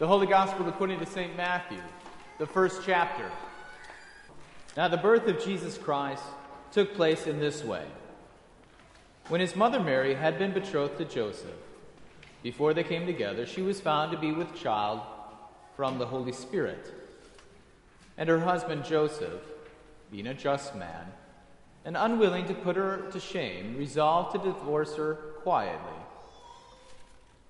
The Holy Gospel according to St. Matthew, the first chapter. Now, the birth of Jesus Christ took place in this way. When his mother Mary had been betrothed to Joseph, before they came together, she was found to be with child from the Holy Spirit. And her husband Joseph, being a just man, and unwilling to put her to shame, resolved to divorce her quietly.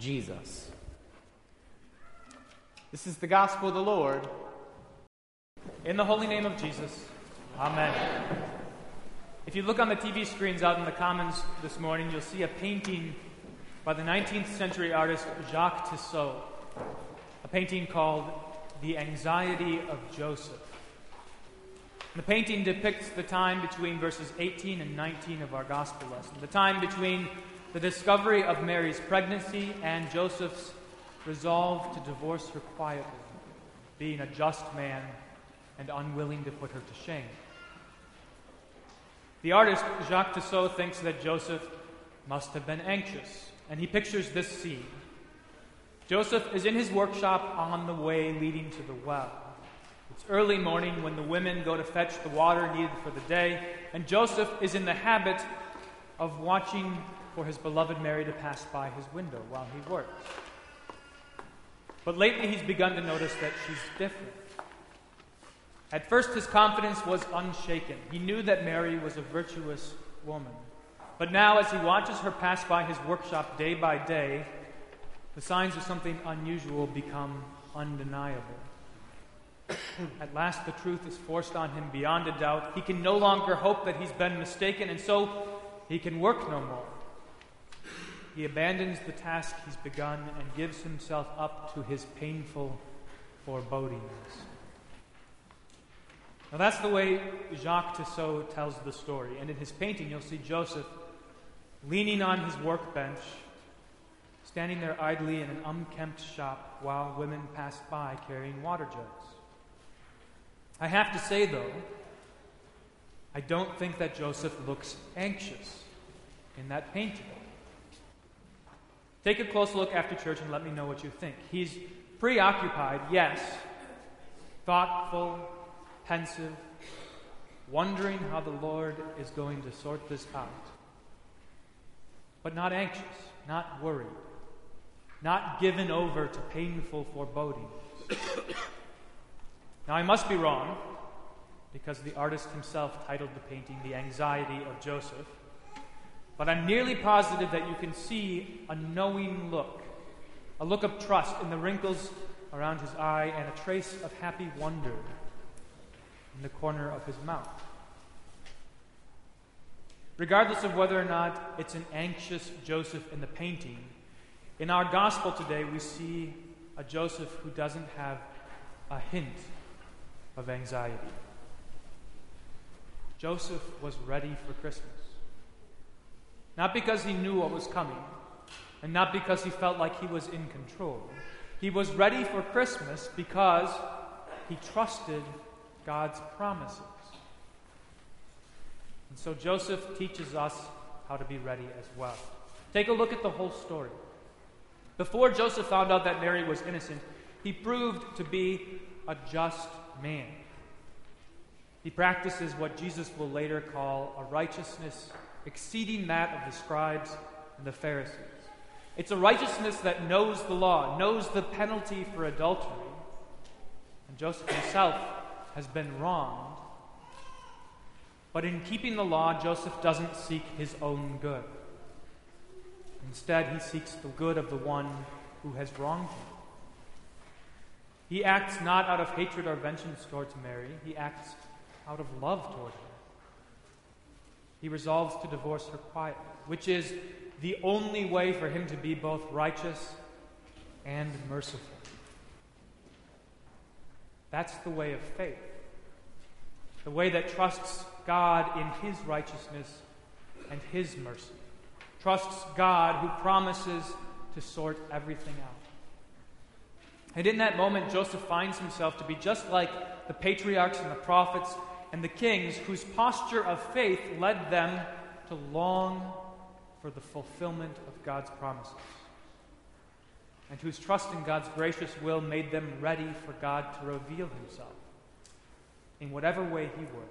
Jesus. This is the gospel of the Lord. In the holy name of Jesus, Amen. If you look on the TV screens out in the Commons this morning, you'll see a painting by the 19th century artist Jacques Tissot, a painting called The Anxiety of Joseph. The painting depicts the time between verses 18 and 19 of our gospel lesson, the time between the discovery of Mary's pregnancy and Joseph's resolve to divorce her quietly, being a just man and unwilling to put her to shame. The artist, Jacques Tissot, thinks that Joseph must have been anxious, and he pictures this scene. Joseph is in his workshop on the way leading to the well. It's early morning when the women go to fetch the water needed for the day, and Joseph is in the habit of watching for his beloved Mary to pass by his window while he works. But lately he's begun to notice that she's different. At first, his confidence was unshaken. He knew that Mary was a virtuous woman. But now, as he watches her pass by his workshop day by day, the signs of something unusual become undeniable. At last, the truth is forced on him beyond a doubt. He can no longer hope that he's been mistaken, and so he can work no more. He abandons the task he's begun and gives himself up to his painful forebodings. Now, that's the way Jacques Tissot tells the story. And in his painting, you'll see Joseph leaning on his workbench, standing there idly in an unkempt shop while women pass by carrying water jugs. I have to say, though, I don't think that Joseph looks anxious in that painting. Take a close look after church and let me know what you think. He's preoccupied, yes, thoughtful, pensive, wondering how the Lord is going to sort this out. But not anxious, not worried, not given over to painful forebodings. now, I must be wrong, because the artist himself titled the painting The Anxiety of Joseph. But I'm nearly positive that you can see a knowing look, a look of trust in the wrinkles around his eye, and a trace of happy wonder in the corner of his mouth. Regardless of whether or not it's an anxious Joseph in the painting, in our gospel today we see a Joseph who doesn't have a hint of anxiety. Joseph was ready for Christmas. Not because he knew what was coming, and not because he felt like he was in control. He was ready for Christmas because he trusted God's promises. And so Joseph teaches us how to be ready as well. Take a look at the whole story. Before Joseph found out that Mary was innocent, he proved to be a just man. He practices what Jesus will later call a righteousness exceeding that of the scribes and the Pharisees. It's a righteousness that knows the law, knows the penalty for adultery, and Joseph himself has been wronged. But in keeping the law, Joseph doesn't seek his own good. Instead, he seeks the good of the one who has wronged him. He acts not out of hatred or vengeance towards Mary, he acts out of love toward her. He resolves to divorce her quietly, which is the only way for him to be both righteous and merciful. That's the way of faith. The way that trusts God in His righteousness and His mercy. Trusts God who promises to sort everything out. And in that moment, Joseph finds himself to be just like the patriarchs and the prophets and the kings whose posture of faith led them to long for the fulfillment of God's promises, and whose trust in God's gracious will made them ready for God to reveal himself in whatever way he would.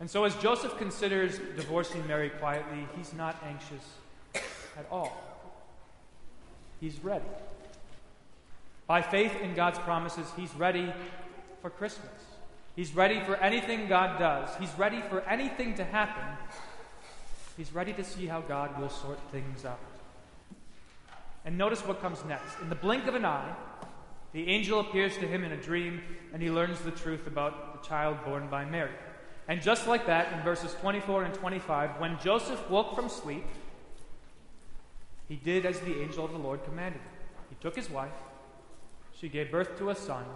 And so, as Joseph considers divorcing Mary quietly, he's not anxious at all. He's ready. By faith in God's promises, he's ready for Christmas. He's ready for anything God does. He's ready for anything to happen. He's ready to see how God will sort things out. And notice what comes next. In the blink of an eye, the angel appears to him in a dream, and he learns the truth about the child born by Mary. And just like that, in verses 24 and 25, when Joseph woke from sleep, he did as the angel of the Lord commanded him. He took his wife, she gave birth to a son,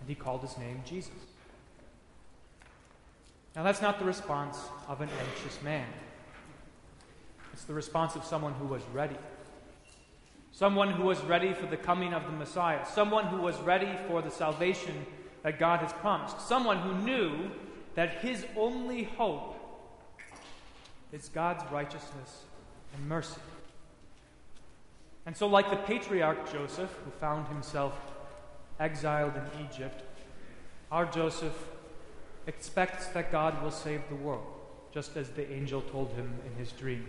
and he called his name Jesus. Now, that's not the response of an anxious man. It's the response of someone who was ready. Someone who was ready for the coming of the Messiah. Someone who was ready for the salvation that God has promised. Someone who knew that his only hope is God's righteousness and mercy. And so, like the patriarch Joseph, who found himself exiled in Egypt, our Joseph expects that God will save the world, just as the angel told him in his dream.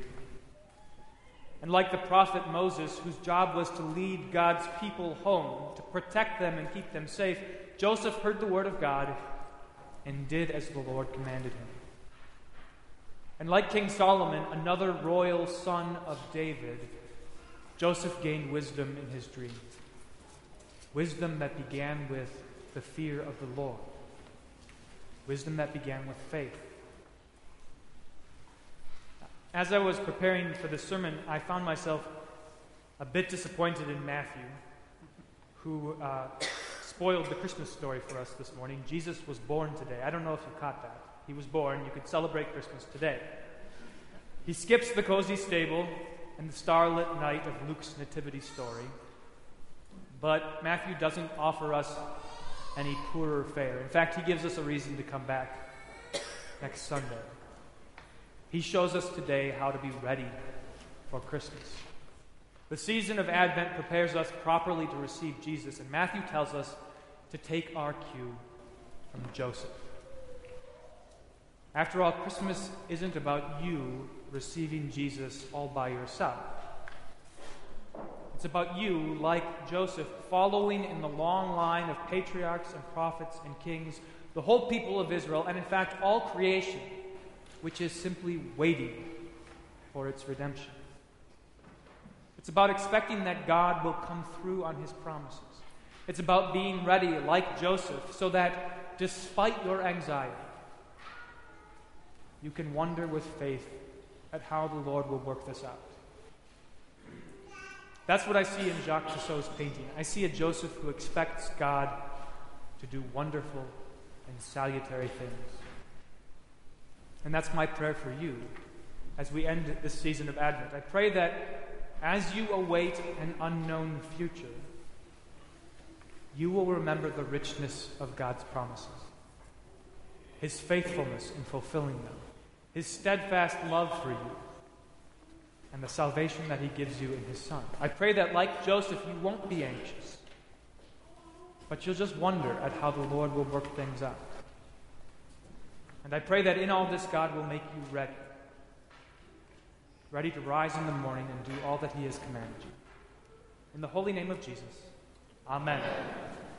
And like the prophet Moses, whose job was to lead God's people home, to protect them and keep them safe, Joseph heard the word of God and did as the Lord commanded him. And like King Solomon, another royal son of David, Joseph gained wisdom in his dream. Wisdom that began with the fear of the Lord. Wisdom that began with faith. As I was preparing for this sermon, I found myself a bit disappointed in Matthew, who uh, spoiled the Christmas story for us this morning. Jesus was born today. I don't know if you caught that. He was born. You could celebrate Christmas today. He skips the cozy stable and the starlit night of Luke's nativity story. But Matthew doesn't offer us any poorer fare. In fact, he gives us a reason to come back next Sunday. He shows us today how to be ready for Christmas. The season of Advent prepares us properly to receive Jesus, and Matthew tells us to take our cue from Joseph. After all, Christmas isn't about you receiving Jesus all by yourself. It's about you, like Joseph, following in the long line of patriarchs and prophets and kings, the whole people of Israel, and in fact, all creation which is simply waiting for its redemption. It's about expecting that God will come through on his promises. It's about being ready, like Joseph, so that despite your anxiety, you can wonder with faith at how the Lord will work this out. That's what I see in Jacques Tissot's painting. I see a Joseph who expects God to do wonderful and salutary things. And that's my prayer for you as we end this season of Advent. I pray that as you await an unknown future, you will remember the richness of God's promises, His faithfulness in fulfilling them, His steadfast love for you, and the salvation that He gives you in His Son. I pray that, like Joseph, you won't be anxious, but you'll just wonder at how the Lord will work things out. And I pray that in all this, God will make you ready. Ready to rise in the morning and do all that He has commanded you. In the holy name of Jesus, Amen.